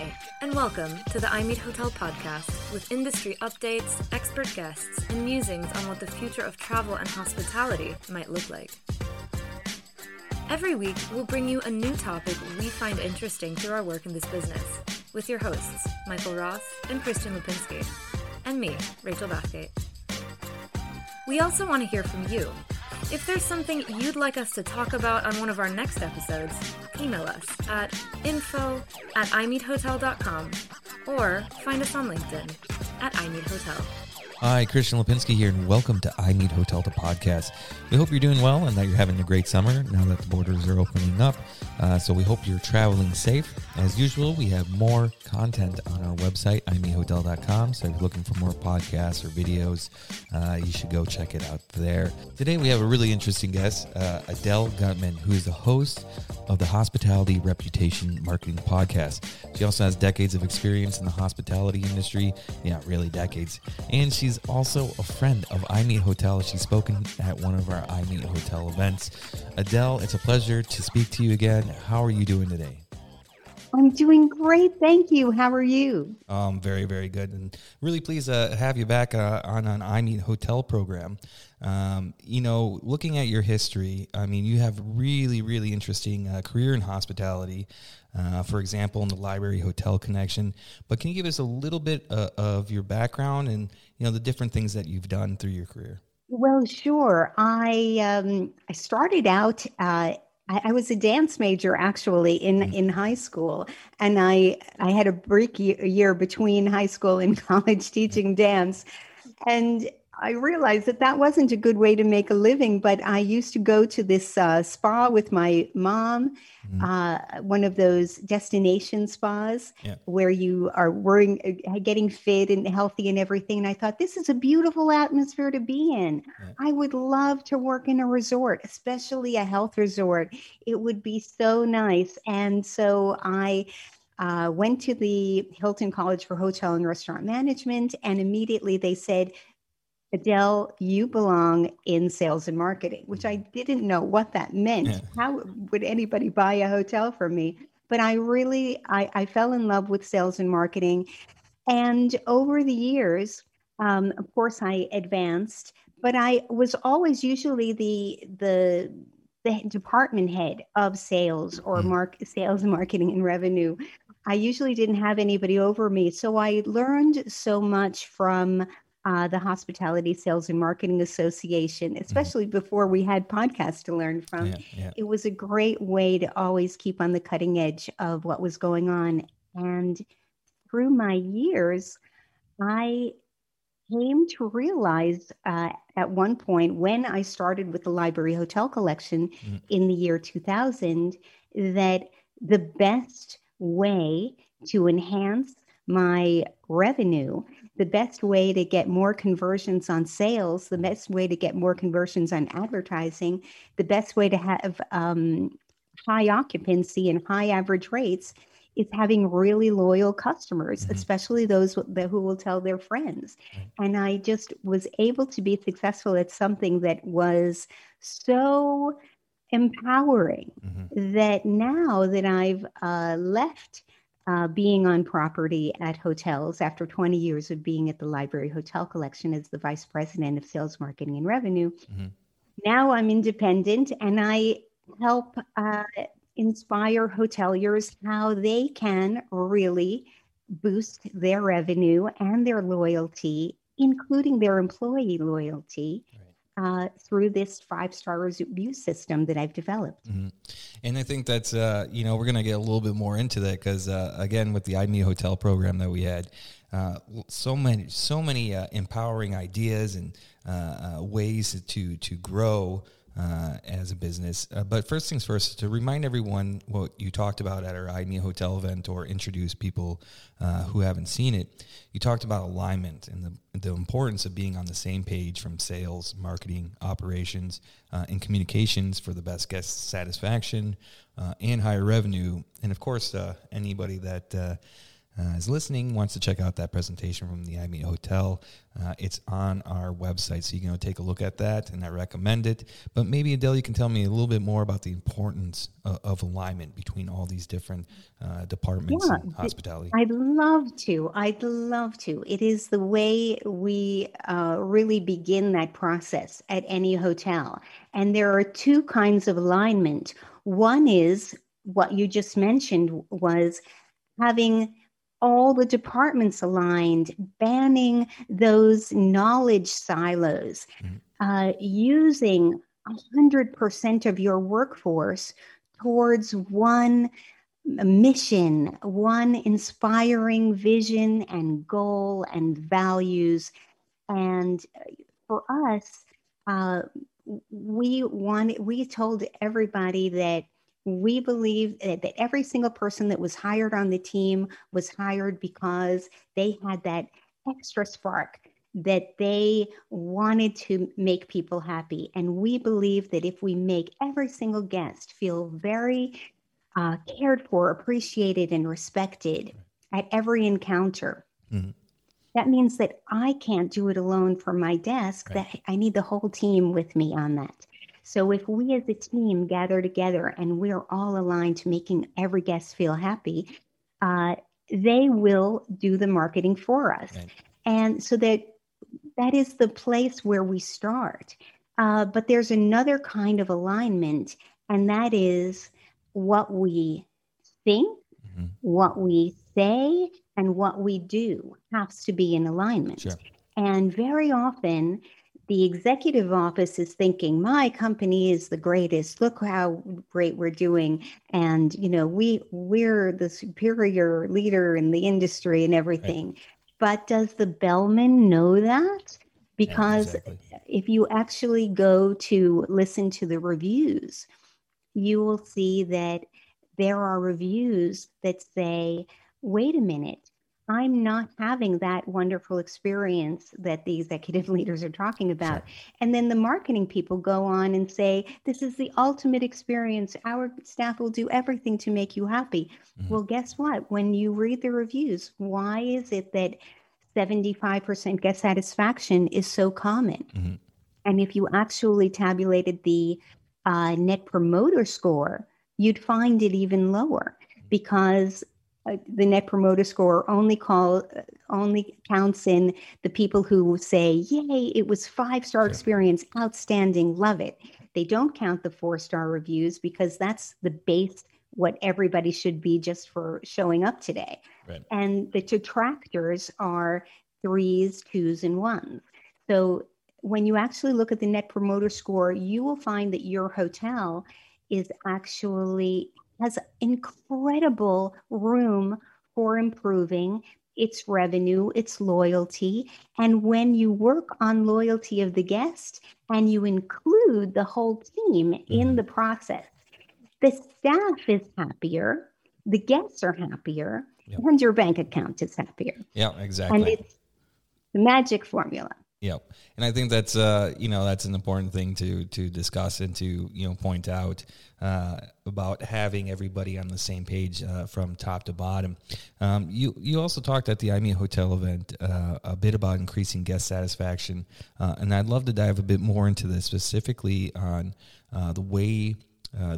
Hi, and welcome to the I Meet Hotel podcast with industry updates, expert guests, and musings on what the future of travel and hospitality might look like. Every week, we'll bring you a new topic we find interesting through our work in this business with your hosts, Michael Ross and Christian Lipinski, and me, Rachel Bathgate. We also want to hear from you. If there's something you'd like us to talk about on one of our next episodes, email us at info at imeethotel.com or find us on LinkedIn at imeethotel. Hi, Christian Lipinski here, and welcome to I Meet Hotel to Podcast. We hope you're doing well and that you're having a great summer now that the borders are opening up. Uh, so we hope you're traveling safe. As usual, we have more content on our website, imeethotel.com. So if you're looking for more podcasts or videos, uh, you should go check it out there. Today we have a really interesting guest, uh, Adele Gutman, who is the host of the Hospitality Reputation Marketing Podcast. She also has decades of experience in the hospitality industry. Yeah, really decades. And she's also a friend of I Meet Hotel. She's spoken at one of our I Meet Hotel events. Adele, it's a pleasure to speak to you again. How are you doing today? I'm doing great. Thank you. How are you? Um, very, very good. And really pleased to have you back uh, on an I Meet Hotel program. Um, you know, looking at your history, I mean, you have really, really interesting uh, career in hospitality. Uh, for example, in the Library Hotel Collection. But can you give us a little bit uh, of your background and you know the different things that you've done through your career? Well, sure. I um, I started out. I, I, was a dance major actually in mm-hmm. in high school, and I I had a break year between high school and college teaching dance, and I realized that that wasn't a good way to make a living, but I used to go to this uh, spa with my mom, mm. uh, one of those destination spas yeah. where you are worrying, uh, getting fit and healthy and everything. And I thought, this is a beautiful atmosphere to be in. Yeah. I would love to work in a resort, especially a health resort. It would be so nice. And so I uh, went to the Hilton College for Hotel and Restaurant Management, and immediately they said, Adele, you belong in sales and marketing, which I didn't know what that meant. Yeah. How would anybody buy a hotel from me? But I really, I, I fell in love with sales and marketing. And over the years, um, of course, I advanced, but I was always usually the, the, the department head of sales or mm. mark sales and marketing and revenue. I usually didn't have anybody over me. So I learned so much from uh, the Hospitality Sales and Marketing Association, mm-hmm. especially mm-hmm. before we had podcasts to learn from. Yeah, yeah. It was a great way to always keep on the cutting edge of what was going on. And through my years, I came to realize uh, at one point when I started with the Library Hotel Collection mm-hmm. in the year 2000 that the best way to enhance my revenue the best way to get more conversions on sales, the best way to get more conversions on advertising, the best way to have um, high occupancy and high average rates is having really loyal customers, mm-hmm. especially those who will tell their friends. And I just was able to be successful at something that was so empowering mm-hmm. that now that I've uh, left uh, being on property at hotels after 20 years of being at the Library Hotel Collection as the Vice President of Sales, Marketing, and Revenue. Mm-hmm. Now I'm independent and I help uh, inspire hoteliers how they can really boost their revenue and their loyalty, including their employee loyalty. Right uh, through this five star review system that I've developed. Mm-hmm. And I think that's, uh, you know, we're going to get a little bit more into that because, uh, again, with the I Meet Hotel program that we had, uh, so many, so many uh, empowering ideas and uh, ways to to grow uh, as a business. Uh, but first things first, to remind everyone what you talked about at our I Hotel event or introduce people uh, who haven't seen it, you talked about alignment and the, the importance of being on the same page from sales, marketing, operations, uh, and communications for the best guest satisfaction uh, and higher revenue. And of course, uh, anybody that uh, is listening wants to check out that presentation from the IMEET Hotel, uh, it's on our website, so you can go take a look at that, and I recommend it. But maybe Adele, you can tell me a little bit more about the importance of, of alignment between all these different uh, departments Yeah, in hospitality. I'd love to. I'd love to. It is the way we uh, really begin that process at any hotel. And there are two kinds of alignment. One is what you just mentioned was having all the departments aligned, banning those knowledge silos, Mhm. uh, using 100% of your workforce towards one mission, one inspiring vision and goal and values. And for us, uh, we wanted, we told everybody that we believe that, that every single person that was hired on the team was hired because they had that extra spark that they wanted to make people happy. And we believe that if we make every single guest feel very uh, cared for, appreciated, and respected at every encounter. Mhm. That means that I can't do it alone from my desk, Right. that I need the whole team with me on that. So if we as a team gather together and we're all aligned to making every guest feel happy, uh, they will do the marketing for us. Right. And so that that is the place where we start. Uh, but there's another kind of alignment, and that is what we think, Mhm. what we say, and what we do has to be in alignment. Sure. And very often, the executive office is thinking, my company is the greatest. Look how great we're doing. And, you know, we, we're the superior leader in the industry and everything. But does the bellman know that? Because exactly. if you actually go to listen to the reviews, you will see that there are reviews that say, wait a minute, I'm not having that wonderful experience that the executive leaders are talking about. And then the marketing people go on and say, this is the ultimate experience. Our staff will do everything to make you happy. Mhm. Well, guess what? When you read the reviews, why is it that 75% guest satisfaction is so common? Mhm. And if you actually tabulated the uh, net promoter score, you'd find it even lower because uh, the net promoter score only call uh, only counts in the people who say, "Yay, it was five star experience, outstanding, love it." They don't count the four star reviews because that's the base what everybody should be just for showing up today. Right. And the detractors are threes, twos, and ones. So when you actually look at the net promoter score, you will find that your hotel is actually has incredible room for improving its revenue, its loyalty. And when you work on loyalty of the guest and you include the whole team in Mhm. the process, the staff is happier, the guests are happier, Yep. and your bank account is happier. Yeah, exactly. And it's the magic formula. Yep. And I think that's uh, you know that's an important thing to to discuss and to you know point out uh, about having everybody on the same page uh, from top to bottom. Um, you you also talked at the IMEET Hotel event uh, a bit about increasing guest satisfaction, uh, and I'd love to dive a bit more into this specifically on uh, the way.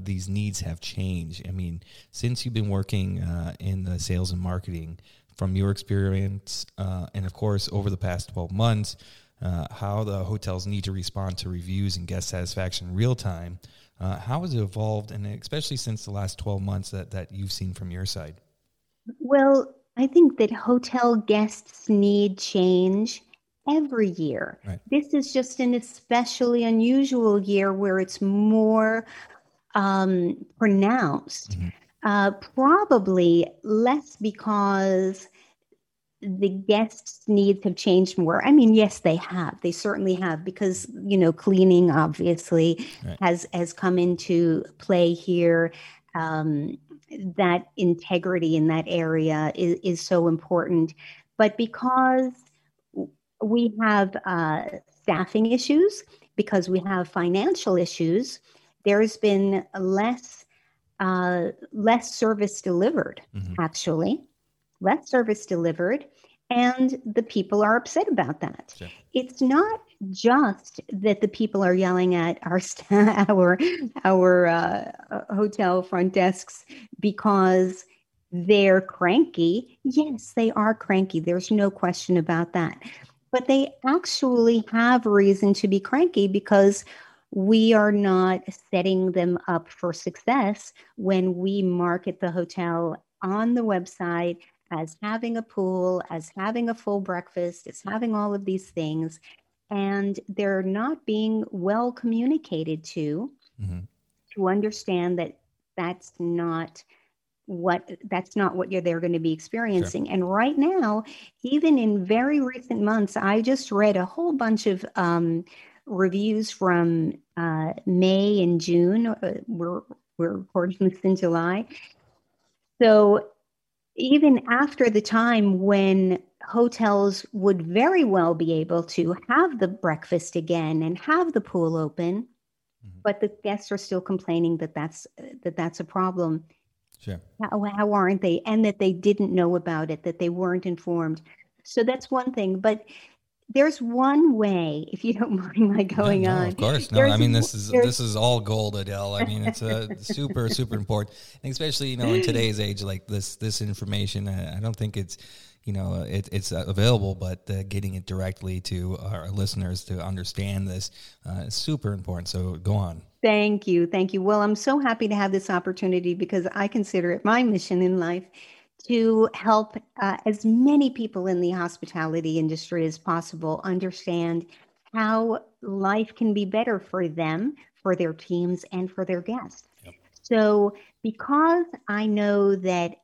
These needs have changed. I mean, since you've been working in the sales and marketing, from your experience, and of course, over the past 12 months, uh, how the hotels need to respond to reviews and guest satisfaction real time. Uh, how has it evolved, and especially since the last 12 months that, that you've seen from your side? Well, I think that hotel guests need change every year. Right. This is just an especially unusual year where it's more um, pronounced. Mhm. Uh, probably less because the guests' needs have changed more. I mean, yes, they have. They certainly have because you know cleaning obviously Right. has has come into play here. Um, that integrity in that area is, is so important. But because we have uh, staffing issues, because we have financial issues, there's been less uh, less service delivered Mhm. actually less service delivered, and the people are upset about that. It's not just that the people are yelling at our our our uh, hotel front desks because they're cranky. Yes, they are cranky. There's no question about that. But they actually have reason to be cranky because we are not setting them up for success when we market the hotel on the website as having a pool, as having a full breakfast, as having all of these things. And they're not being well communicated to mm-hmm. to understand that that's not what that's not what you're they're going to be experiencing sure. and right now even in very recent months i just read a whole bunch of um, reviews from uh, May and June. Uh, we're we're recording this in July, so even after the time when hotels would very well be able to have the breakfast again and have the pool open, mm-hmm. but the guests are still complaining that that's that that's a problem. Sure. How, how aren't they? And that they didn't know about it, that they weren't informed. So that's one thing. But there's one way, if you don't mind my going no, on. Of course, no. There's I mean, this is this is all gold, Adele. I mean, it's a super super important, and especially you know in today's age, like this this information. I, I don't think it's you know it, it's available, but uh, getting it directly to our listeners to understand this uh, is super important. So go on. Thank you, thank you. Well, I'm so happy to have this opportunity because I consider it my mission in life to help uh, as many people in the hospitality industry as possible understand how life can be better for them, for their teams, and for their guests. Yep. So, because I know that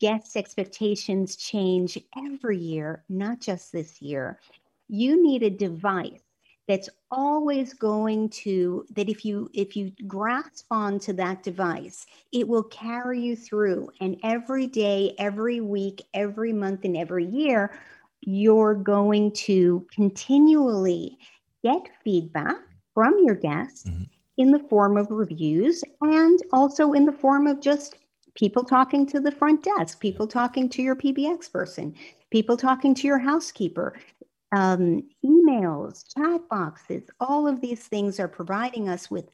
guests' expectations change every year, not just this year, you need a device that's always going to that if you if you grasp onto that device it will carry you through and every day every week every month and every year you're going to continually get feedback from your guests mm-hmm. in the form of reviews and also in the form of just people talking to the front desk people talking to your pbx person people talking to your housekeeper um, emails, chat boxes, all of these things are providing us with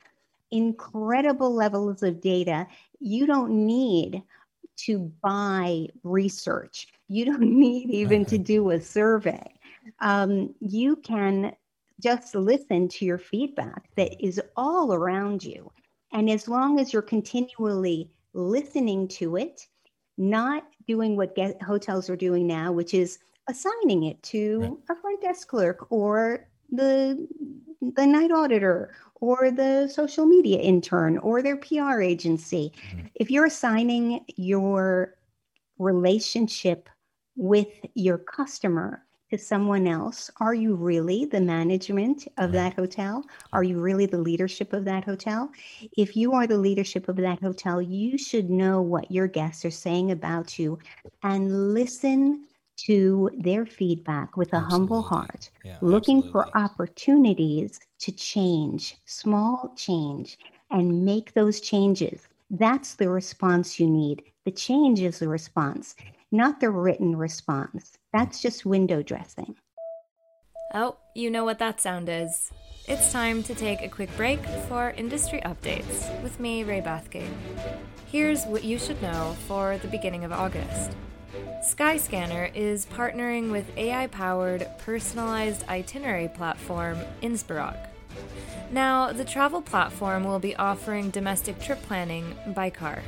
incredible levels of data. You don't need to buy research, you don't need even to do a survey. Um, you can just listen to your feedback that is all around you. And as long as you're continually listening to it, not doing what get, hotels are doing now, which is assigning it to right. a front desk clerk or the the night auditor or the social media intern or their PR agency. Mm-hmm. If you're assigning your relationship with your customer to someone else, are you really the management of right. that hotel? Are you really the leadership of that hotel? If you are the leadership of that hotel, you should know what your guests are saying about you and listen to their feedback with a absolutely. humble heart, yeah, looking absolutely. for opportunities to change, small change, and make those changes. That's the response you need. The change is the response, not the written response. That's mm. just window dressing. Oh, you know what that sound is. It's time to take a quick break for industry updates with me, Ray Bathgate. Here's what you should know for the beginning of August. Skyscanner is partnering with AI powered personalized itinerary platform Inspirock. Now, the travel platform will be offering domestic trip planning by car.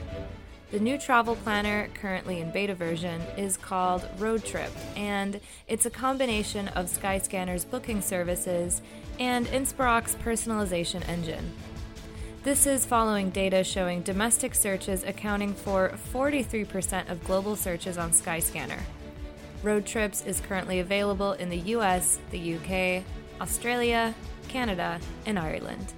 The new travel planner, currently in beta version, is called Road Trip, and it's a combination of Skyscanner's booking services and Inspirock's personalization engine. This is following data showing domestic searches accounting for 43% of global searches on Skyscanner. Road Trips is currently available in the US, the UK, Australia, Canada, and Ireland.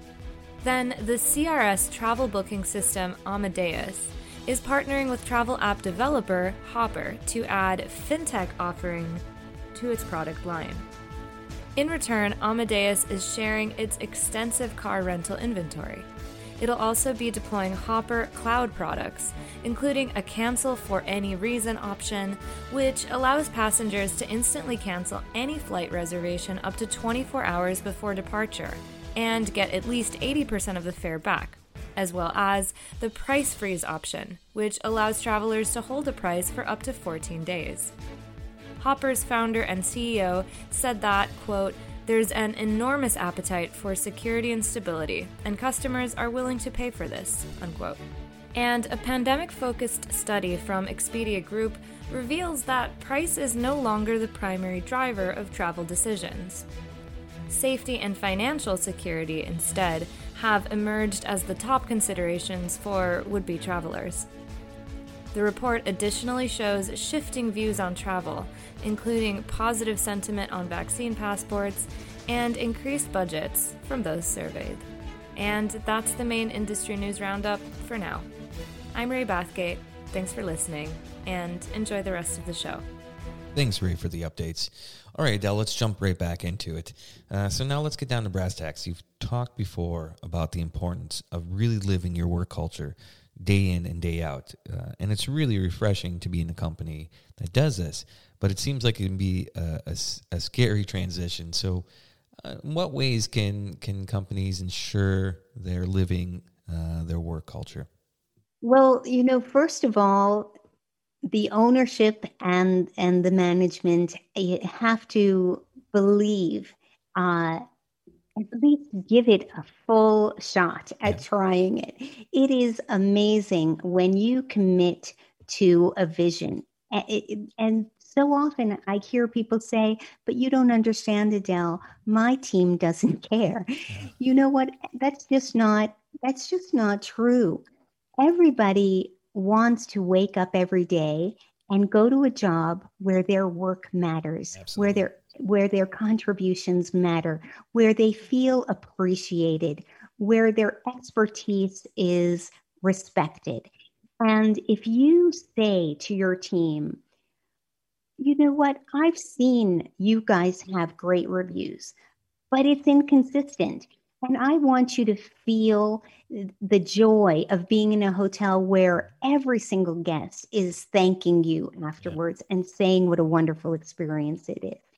Then, the CRS travel booking system Amadeus is partnering with travel app developer Hopper to add fintech offering to its product line. In return, Amadeus is sharing its extensive car rental inventory. It'll also be deploying Hopper cloud products, including a cancel for any reason option, which allows passengers to instantly cancel any flight reservation up to 24 hours before departure and get at least 80% of the fare back, as well as the price freeze option, which allows travelers to hold a price for up to 14 days. Hopper's founder and CEO said that, quote, there's an enormous appetite for security and stability, and customers are willing to pay for this. Unquote. And a pandemic focused study from Expedia Group reveals that price is no longer the primary driver of travel decisions. Safety and financial security, instead, have emerged as the top considerations for would be travelers. The report additionally shows shifting views on travel, including positive sentiment on vaccine passports and increased budgets from those surveyed. And that's the main industry news roundup for now. I'm Ray Bathgate. Thanks for listening and enjoy the rest of the show. Thanks, Ray, for the updates. All right, Adele, let's jump right back into it. Uh, so now let's get down to brass tacks. You've talked before about the importance of really living your work culture day in and day out. Uh, and it's really refreshing to be in a company that does this, but it seems like it can be a, a, a scary transition. So, uh, in what ways can, can companies ensure they're living uh, their work culture? Well, you know, first of all, the ownership and and the management have to believe uh, at least give it a full shot at yeah. trying it. It is amazing when you commit to a vision. And so often I hear people say, but you don't understand, Adele. My team doesn't care. Yeah. You know what? That's just not that's just not true. Everybody wants to wake up every day and go to a job where their work matters, Absolutely. where their where their contributions matter, where they feel appreciated, where their expertise is respected. And if you say to your team, you know what, I've seen you guys have great reviews, but it's inconsistent. And I want you to feel the joy of being in a hotel where every single guest is thanking you afterwards yeah. and saying what a wonderful experience it is.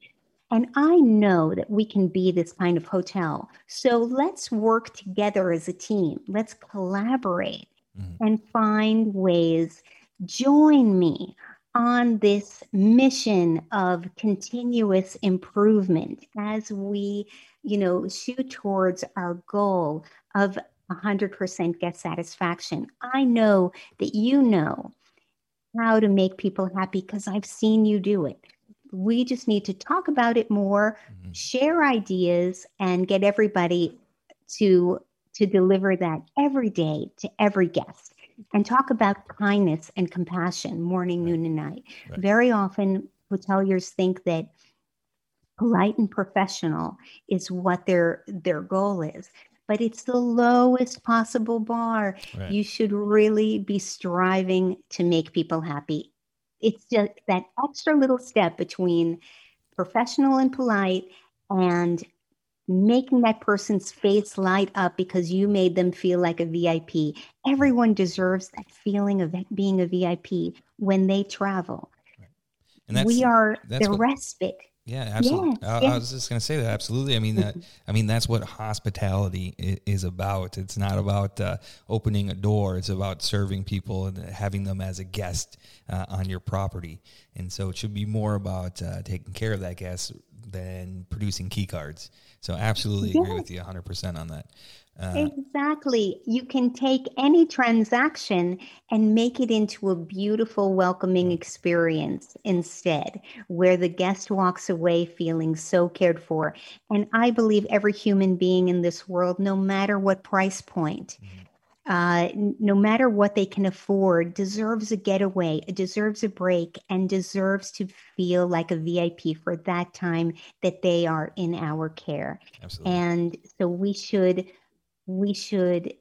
And I know that we can be this kind of hotel. So let's work together as a team. Let's collaborate mm-hmm. and find ways. Join me on this mission of continuous improvement as we, you know, shoot towards our goal of 100% guest satisfaction. I know that you know how to make people happy because I've seen you do it we just need to talk about it more, mm-hmm. share ideas, and get everybody to to deliver that every day to every guest and talk about kindness and compassion morning, right. noon, and night. Right. Very often, hoteliers think that polite and professional is what their their goal is but it's the lowest possible bar right. you should really be striving to make people happy it's just that extra little step between professional and polite and making that person's face light up because you made them feel like a VIP. Everyone deserves that feeling of being a VIP when they travel. And we are the what, respite yeah, absolutely. I, I, was just going to say that. Absolutely. I mean that. I mean that's what hospitality is, about. It's not about uh, opening a door. It's about serving people and having them as a guest uh, on your property. And so it should be more about uh, taking care of that guest than producing key cards. So absolutely agree with you 100% on that. Uh, exactly. You can take any transaction and make it into a beautiful, welcoming experience instead, where the guest walks away feeling so cared for. And I believe every human being in this world, no matter what price point, mm-hmm. uh, no matter what they can afford, deserves a getaway, deserves a break, and deserves to feel like a VIP for that time that they are in our care. Absolutely. And so we should we should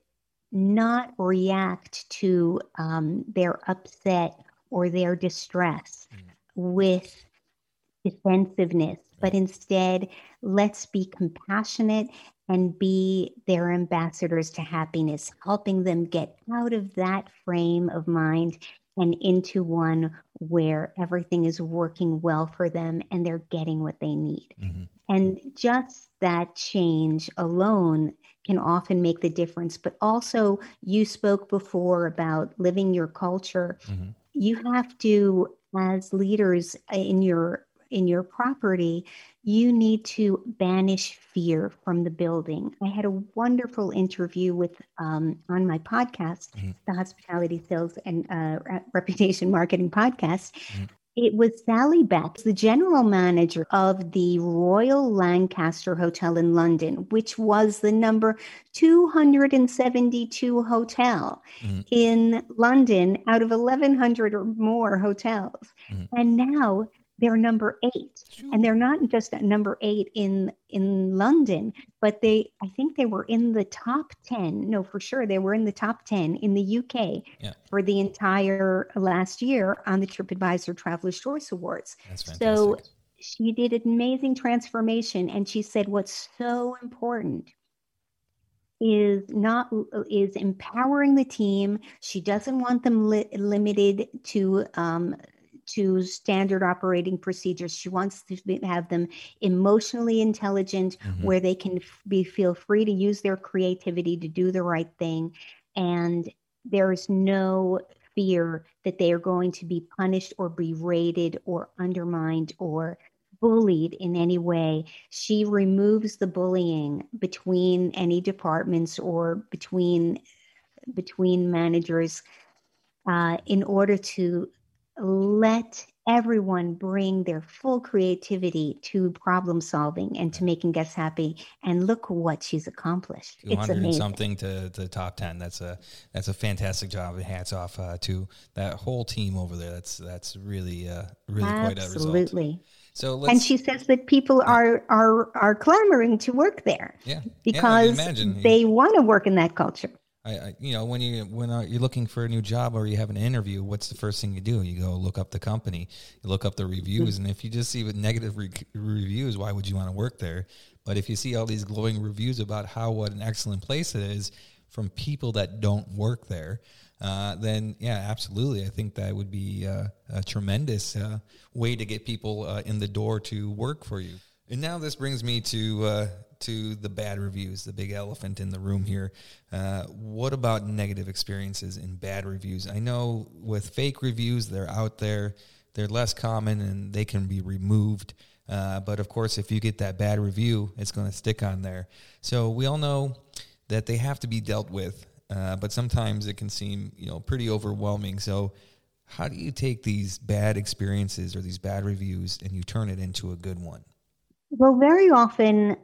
not react to um, their upset or their distress mm. with defensiveness, but instead let's be compassionate and be their ambassadors to happiness, helping them get out of that frame of mind and into one where everything is working well for them and they're getting what they need. Mm-hmm. And just that change alone can often make the difference. But also, you spoke before about living your culture. Mm-hmm. You have to, as leaders in your in your property, you need to banish fear from the building. I had a wonderful interview with um, on my podcast, mm-hmm. the Hospitality Sales and uh, Reputation Marketing Podcast. Mm-hmm. It was Sally Beck, the general manager of the Royal Lancaster Hotel in London, which was the number 272 hotel mm-hmm. in London out of 1,100 or more hotels. Mm-hmm. And now they're number eight. Sure. and they're not just at number eight in in london but they i think they were in the top 10 no for sure they were in the top 10 in the uk yeah. for the entire last year on the tripadvisor travelers choice awards. So she did an amazing transformation. And she said what's so important is not is empowering the team. She doesn't want them li- limited to um, to standard operating procedures. She wants to have them emotionally intelligent, mm-hmm. where they can be feel free to use their creativity to do the right thing, and there is no fear that they are going to be punished or berated or undermined or bullied in any way. She removes the bullying between any departments or between between managers uh, in order to let everyone bring their full creativity to problem solving and to making guests happy. And look what she's accomplished. 200 something to the top 10 that's a that's a fantastic job. Hats off uh, to that whole team over there. That's that's really uh, really absolutely. quite a result. Absolutely. So and she says that people are are are clamoring to work there. Yeah. Because yeah, they want to work in that culture I, I, you know, when you when uh, you're looking for a new job or you have an interview, what's the first thing you do? You go look up the company, you look up the reviews, and if you just see with negative re- reviews, why would you want to work there? But if you see all these glowing reviews about how what an excellent place it is from people that don't work there, uh, then yeah, absolutely, I think that would be uh, a tremendous uh, way to get people uh, in the door to work for you. And now this brings me to uh, to the bad reviews, the big elephant in the room here. Uh, what about negative experiences and bad reviews? I know with fake reviews, they're out there, they're less common, and they can be removed. Uh, but of course, if you get that bad review, it's going to stick on there. So we all know that they have to be dealt with, uh, but sometimes it can seem you know pretty overwhelming. So how do you take these bad experiences or these bad reviews and you turn it into a good one? Well, very often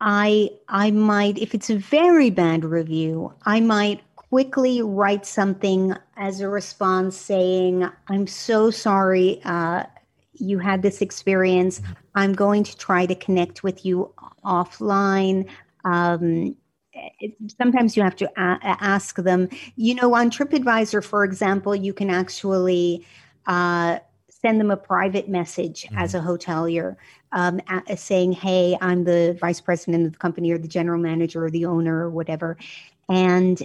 I I might if it's a very bad review, I might quickly write something as a response saying, "I'm so sorry uh, you had this experience. I'm going to try to connect with you offline." Um, it, sometimes you have to a- ask them. You know, on TripAdvisor, for example, you can actually uh, send them a private message mm-hmm. as a hotelier um, saying, "Hey, I'm the vice president of the company, or the general manager, or the owner, or whatever," and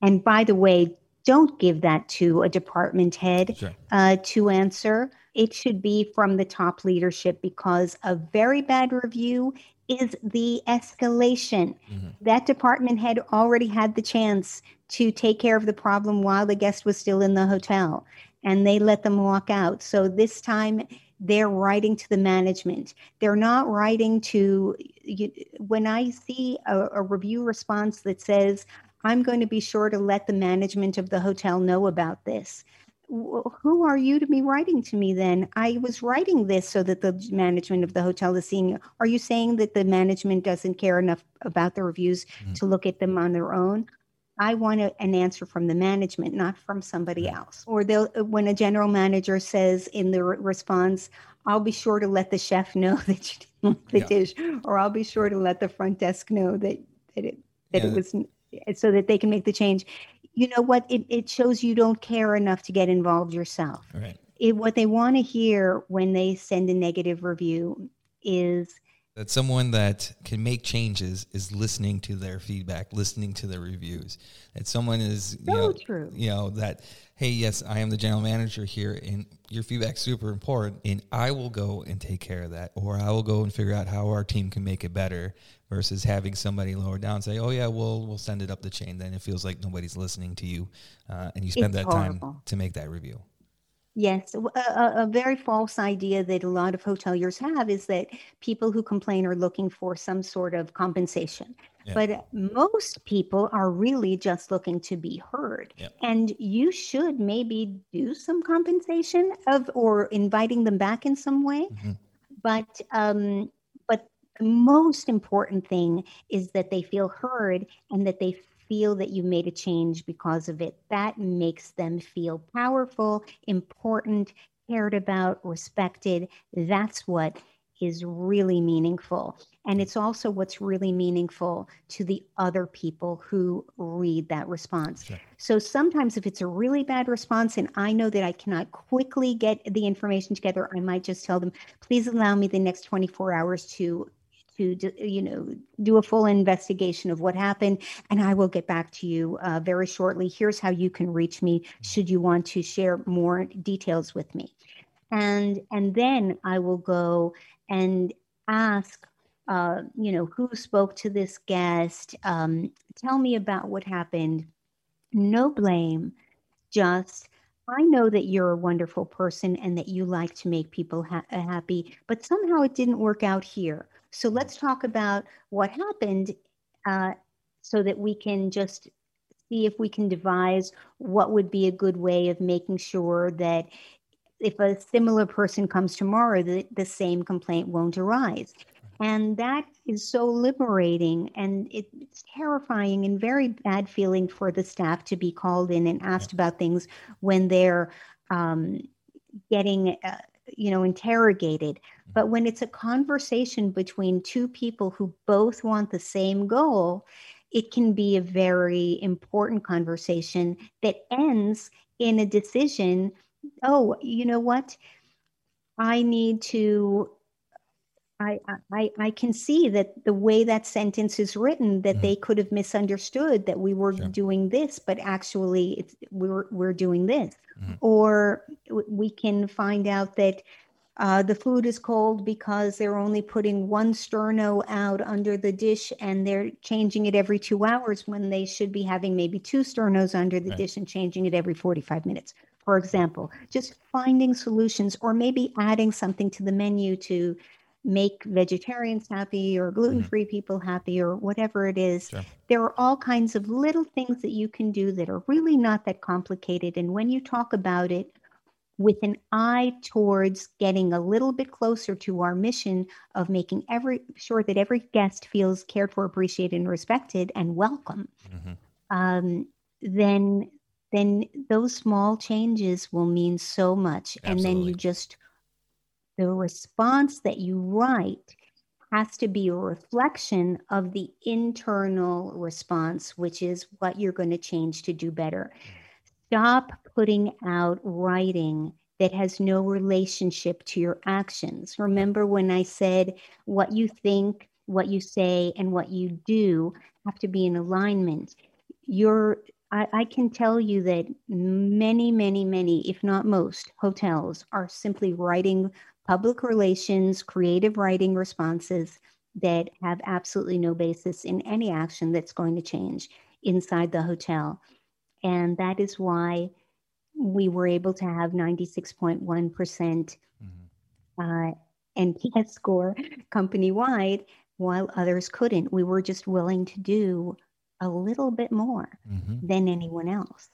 and by the way, don't give that to a department head sure. uh, to answer. It should be from the top leadership because a very bad review is the escalation. Mm-hmm. That department head already had the chance to take care of the problem while the guest was still in the hotel and they let them walk out. So this time they're writing to the management. They're not writing to, you, when I see a, a review response that says, I'm going to be sure to let the management of the hotel know about this. Who are you to be writing to me then? I was writing this so that the management of the hotel is seeing. Are you saying that the management doesn't care enough about the reviews mm-hmm. to look at them on their own? I want a, an answer from the management, not from somebody else. Or they'll, uh, when a general manager says in the re- response, I'll be sure to let the chef know that you didn't like the yeah. dish, or I'll be sure to let the front desk know that, that it that yeah. it was eh, so that they can make the change. You know what? It, it shows you don't care enough to get involved yourself. Right. It, what they want to hear when they send a negative review is that someone that can make changes is listening to their feedback, listening to their reviews. That someone is you So know, true. you know that hey, yes, I am the general manager here, and your feedback's super important, and I will go and take care of that, or I will go and figure out how our team can make it better. Versus having somebody lower down say, "Oh yeah, we'll we'll send it up the chain." Then it feels like nobody's listening to you, uh, and you spend It's that time to make that review. Yes, a very false idea that a lot of hoteliers have is that people who complain are looking for some sort of compensation. Yeah. But most people are really just looking to be heard. Yeah. And you should maybe do some compensation of or inviting them back in some way. Mhm. But um, but the most important thing is that they feel heard and that they feel that you made a change because of it. That makes them feel powerful, important, cared about, respected. That's what is really meaningful. And it's also what's really meaningful to the other people who read that response. Sure. So sometimes, if it's a really bad response and I know that I cannot quickly get the information together, I might just tell them, please allow me the next 24 hours to to you know do a full investigation of what happened and i will get back to you uh, very shortly. Here's how you can reach me should you want to share more details with me. And and then i will go and ask uh, you know who spoke to this guest? Um, tell me about what happened. No blame just i know that you're a wonderful person and that you like to make people ha- uh, happy but somehow it didn't work out here so let's talk about what happened uh, so that we can just see if we can devise what would be a good way of making sure that if a similar person comes tomorrow, the, the same complaint won't arise. And that is so liberating and it's terrifying and very bad feeling for the staff to be called in and asked about things when they're um, getting, uh, you know, interrogated. But when it's a conversation between two people who both want the same goal, it can be a very important conversation that ends in a decision. Oh, you know what? I need to. I, I, I can see that the way that sentence is written, that Mhm. they could have misunderstood that we were Sure. doing this, but actually it's, we're, we're doing this. Mhm. Or we can find out that uh, the food is cold because they're only putting one sterno out under the dish and they're changing it every two hours when they should be having maybe two sternos under the Right. dish and changing it every 45 minutes, for example. Just finding solutions or maybe adding something to the menu to make vegetarians happy or gluten free people happy or whatever it is. Sure. There are all kinds of little things that you can do that are really not that complicated. And when you talk about it, with an eye towards getting a little bit closer to our mission of making every sure that every guest feels cared for, appreciated, and respected and welcome, Mhm. um, then then those small changes will mean so much. And then you just the response that you write has to be a reflection of the internal response, which is what you're going to change to do better. Stop putting out writing that has no relationship to your actions. Remember when I said what you think, what you say, and what you do have to be in alignment. You're I, I can tell you that many, many, many, if not most, hotels are simply writing public relations, creative writing responses that have absolutely no basis in any action that's going to change inside the hotel. And that is why we were able to have 96.1% Mhm. uh, NPS score company wide, while others couldn't. We were just willing to do a little bit more Mhm. than anyone else.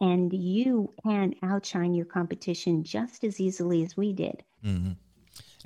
And you can outshine your competition just as easily as we did. Mhm.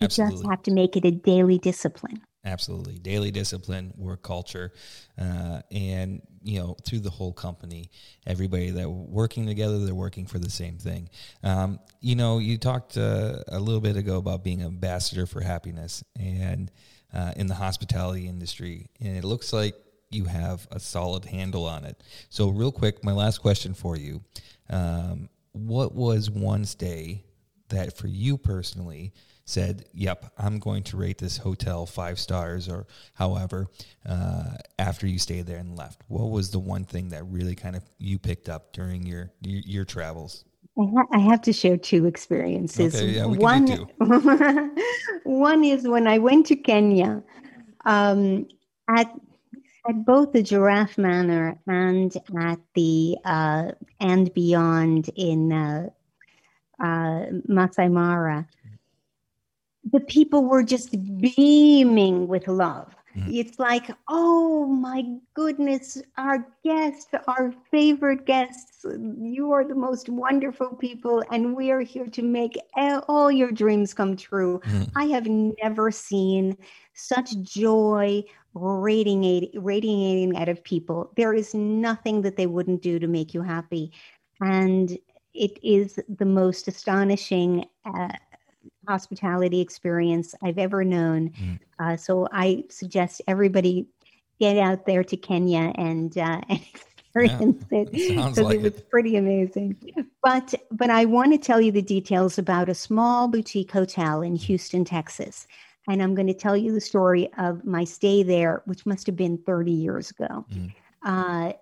You just have to make it a daily discipline. Absolutely. Daily discipline, work culture, uh, and, you know, through the whole company, everybody that working together, they're working for the same thing. Um, you know, you talked uh, a little bit ago about being ambassador for happiness and uh, in the hospitality industry. And it looks like you have a solid handle on it. So, real quick, my last question for you. Um, what was one day that for you personally said, "Yep, I'm going to rate this hotel five stars," or however, uh, after you stayed there and left? What was the one thing that really kind of you picked up during your your, your travels? I have to share two experiences. Okay, yeah, one, one is when I went to Kenya um, at at both the Giraffe Manor and at the uh, and beyond in uh, uh, Masai Mara. The people were just beaming with love. Mhm. It's like, oh my goodness, our guests, our favorite guests, you are the most wonderful people, and we are here to make all your dreams come true. Mhm. I have never seen such joy radiating, radiating out of people. There is nothing that they wouldn't do to make you happy. And it is the most astonishing uh, hospitality experience I've ever known. Mm. Uh, so I suggest everybody get out there to Kenya and, uh, and experience it sounds because like it was it. pretty amazing. But but I want to tell you the details about a small boutique hotel in Houston, Texas. And I'm going to tell you the story of my stay there, which must have been 30 years ago. Mm. Uh,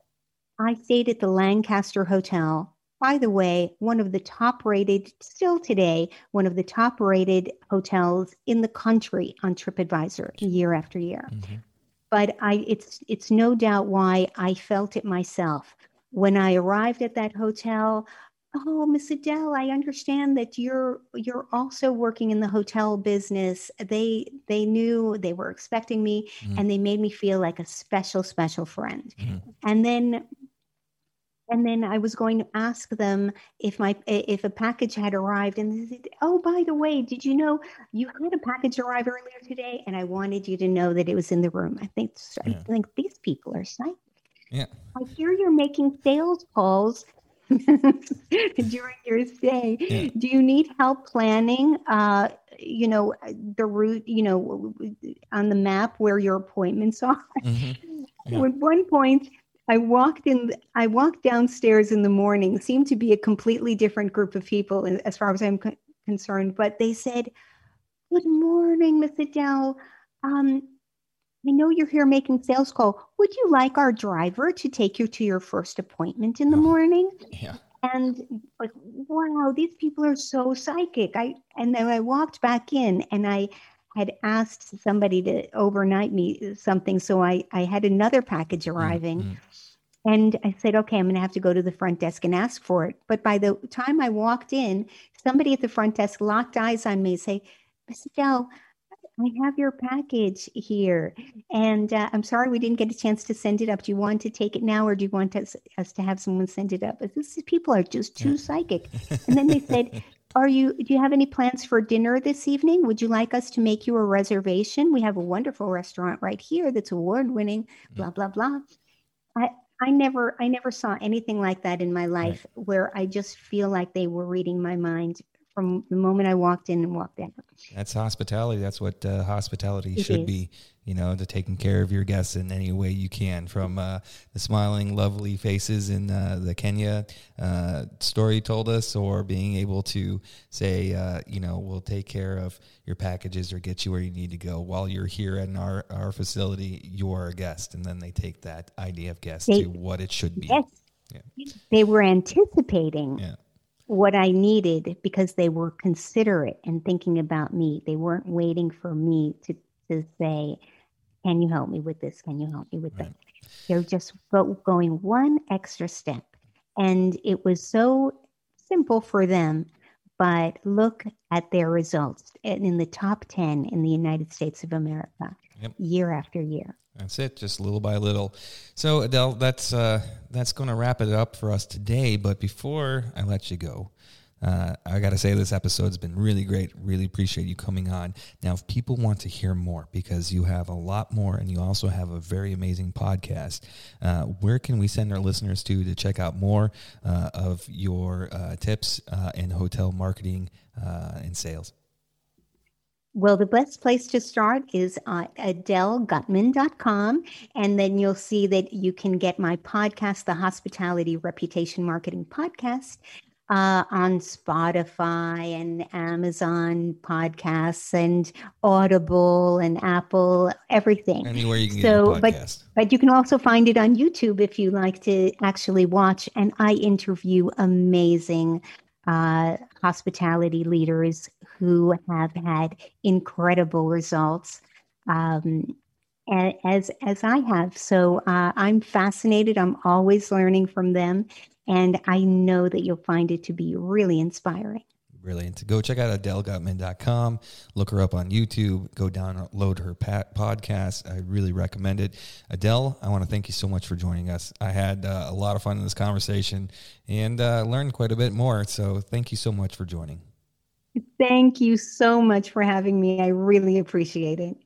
I stayed at the Lancaster Hotel. By the way, one of the top rated, still today, one of the top rated hotels in the country on TripAdvisor year after year Mhm. but I it's it's no doubt why I felt it myself when I arrived at that hotel. Oh, Miss Adele, I understand that you're you're also working in the hotel business. They they knew they were expecting me, Mhm. and they made me feel like a special special friend. Mhm. And then and then I was going to ask them if my if a package had arrived, and they said, "Oh, by the way, did you know you had a package arrive earlier today?" And I wanted you to know that it was in the room. I think I think these people are psychic. Yeah. I hear you're making sales calls during your stay. Yeah. Do you need help planning? Uh, you know the route. You know on the map where your appointments are. Mhm. Yeah. At one point, I walked in. I walked downstairs in the morning. Seemed to be a completely different group of people, as far as I'm con- concerned. But they said, "Good morning, Miss Adele. Um, I know you're here making sales call. Would you like our driver to take you to your first appointment in the Oh. morning?" Yeah. and like wow these people are so psychic i and then i walked back in and i had asked somebody to overnight me something so i i had another package arriving. Mhm. and i said okay i'm going to have to go to the front desk and ask for it. But by the time i walked in somebody at the front desk locked eyes on me and say miss adele i have your package here and uh, i'm sorry we didn't get a chance to send it up. Do you want to take it now or do you want us, us to have someone send it up? But this people are just too Yeah. psychic. And then they said are you do you have any plans for dinner this evening? Would you like us to make you a reservation? We have a wonderful restaurant right here that's award winning mm-hmm. blah blah blah. I i never i never saw anything like that in my life where i just feel like they were reading my mind from the moment i walked in and walked out That's hospitality. That's what uh, hospitality It should is. be. You know, to taking care of your guests in any way you can, from uh, the smiling, lovely faces in uh, the Kenya uh, story told us, or being able to say, uh, you know, we'll take care of your packages or get you where you need to go while you're here in our our facility. You are a guest, and then they take that idea of guest They- to what it should be. yes Yeah. they were anticipating Yeah. What I needed because they were considerate and thinking about me. They weren't waiting for me to, to say, Can you help me with this? Can you help me with Right. that? They're just go, going one extra step. And it was so simple for them, but look at their results in in the top 10 in the United States of America Yep. year after year. That's it, just little by little. So Adele, that's uh, that's going to wrap it up for us today. But before I let you go, uh, I got to say this episode's been really great. Really appreciate you coming on. Now, if people want to hear more, because you have a lot more, and you also have a very amazing podcast, uh, where can we send our listeners to to check out more uh, of your uh, tips uh, in hotel marketing and sales? Well, the best place to start is at adelegutman.com. And then you'll see that you can get my podcast, the Hospitality Reputation Marketing Podcast. uh, on Spotify and Amazon podcasts and Audible and Apple, everything. Anywhere you can so, get a podcast. But, but you can also find it on YouTube if you like to actually watch. And I interview amazing uh, hospitality leaders who have had incredible results. Um, as as I have. So uh, I'm fascinated. I'm always learning from them, and I know that you'll find it to be really inspiring. Brilliant. Go check out AdeleGutman.com. Look her up on YouTube. Go download her podcast. I really recommend it. Adele, I want to thank you so much for joining us. I had uh, a lot of fun in this conversation and uh, learned quite a bit more. So thank you so much for joining. Thank you so much for having me. I really appreciate it.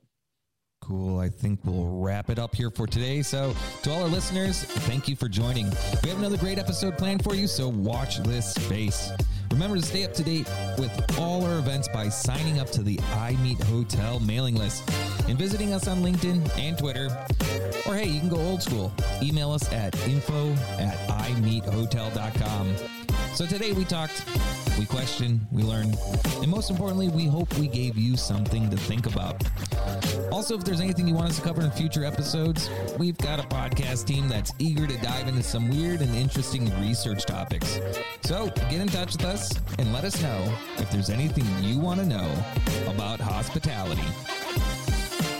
Cool. I think we'll wrap it up here for today. So, to all our listeners, thank you for joining. We have another great episode planned for you, so watch this space. Remember to stay up to date with all our events by signing up to the iMeet Hotel mailing list and visiting us on LinkedIn and Twitter. Or hey, you can go old school. Email us at info at imeethotel.com. So today we talked, we questioned, we learned, and most importantly, we hope we gave you something to think about. Also, if there's anything you want us to cover in future episodes, we've got a podcast team that's eager to dive into some weird and interesting research topics. So get in touch with us and let us know if there's anything you want to know about hospitality.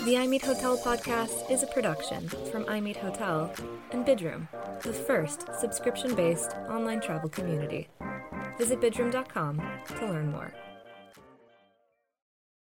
The iMeet Hotel podcast is a production from iMeet Hotel and Bidroom, the first subscription based online travel community. Visit bidroom.com to learn more.